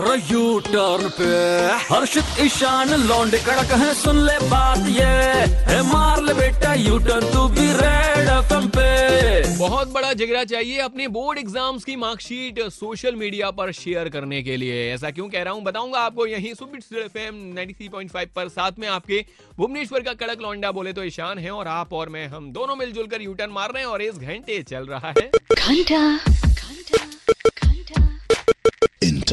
U turn पे। हर्षित ईशान लौंडे कड़क है सुन ले बात ये। है मार ले बेटा यू टर्न तू भी रेड एफएम पे। बहुत बड़ा जिगरा चाहिए अपने बोर्ड एग्ज़ाम्स की मार्कशीट सोशल मीडिया पर शेयर करने के लिए। ऐसा क्यों कह रहा हूँ? बताऊँगा आपको यही सुबिट एफएम 93.5 पर साथ में आपके भुवनेश्वर का कड़क लौंडा बोले तो ईशान है और आप और मैं हम दोनों मिलजुल कर यूटर्न मार रहे हैं और इस घंटे चल रहा है। घंटा।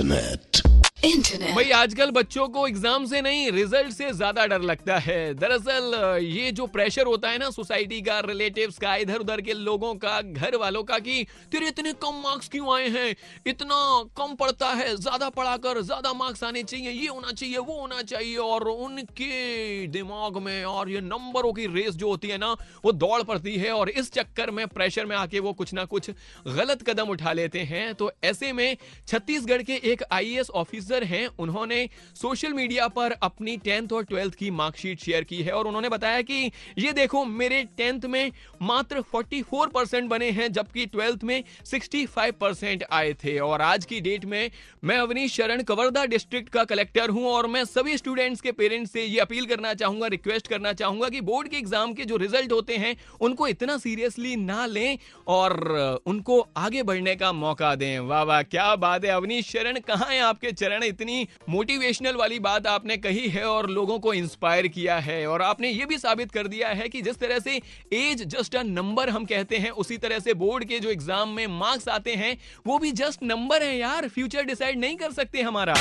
That. इंटरनेट भाई, आजकल बच्चों को एग्ज़ाम से नहीं रिज़ल्ट से ज़्यादा डर लगता है। दरअसल, ये जो प्रेशर होता है ना सोसाइटी का रिलेटिव्स का इधर उधर के लोगों का घर वालों का कि, तेरे इतने कम मार्क्स क्यों आए हैं? इतना कम पड़ता है, ज़्यादा पढ़ाकर, ज़्यादा मार्क्स आने चाहिए, ये होना चाहिए, वो होना चाहिए। और उनके दिमाग में और ये नंबरों की रेस जो होती है ना, वो दौड़ पड़ती है और इस चक्कर में प्रेशर में आके वो कुछ ना कुछ गलत कदम उठा लेते हैं। तो ऐसे में छत्तीसगढ़ के एक आईएएस ऑफिसर हैं, उन्होंने सोशल मीडिया पर अपनी टेंथ और ट्वेल्थ की मार्कशीट शेयर की है और उन्होंने बताया कि ये देखो, मेरे टेंथ में मात्र 44 परसेंट बने हैं, जबकि ट्वेल्थ में 65 परसेंट आए थे। और आज की डेट में मैं अवनीश शरण, कवर्धा डिस्ट्रिक्ट का कलेक्टर हूँ और मैं सभी स्टूडेंट्स के पेरेंट्स से ये अपील करना चाहूँगा, रिक्वेस्ट करना चाहूँगा कि बोर्ड के एग्ज़ाम के जो रिज़ल्ट होते हैं, उनको इतना सीरियसली ना लें और उनको आगे बढ़ने का मौका दें। वाह वाह, क्या बात है। अवनीश शरण, कहाँ है आपके चरण? किरण इतनी मोटिवेशनल वाली बात आपने कही है और लोगों को इंस्पायर किया है। और आपने ये भी साबित कर दिया है कि जिस तरह से एज जस्ट अ नंबर हम कहते हैं उसी तरह से बोर्ड के जो एग्ज़ाम में मार्क्स आते हैं वो भी जस्ट नंबर है यार। फ्यूचर डिसाइड नहीं कर सकते हमारा।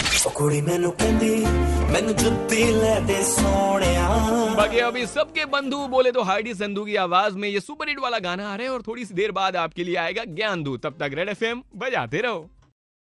बाकी अभी सबके बंधु बोले तो हार्डी संधु की आवाज़ में ये सुपर हिट वाला गाना आ रहा है और थोड़ी सी देर बाद आपके लिए आएगा ज्ञान दू तब तक रेड एफ़ बजाते रहो।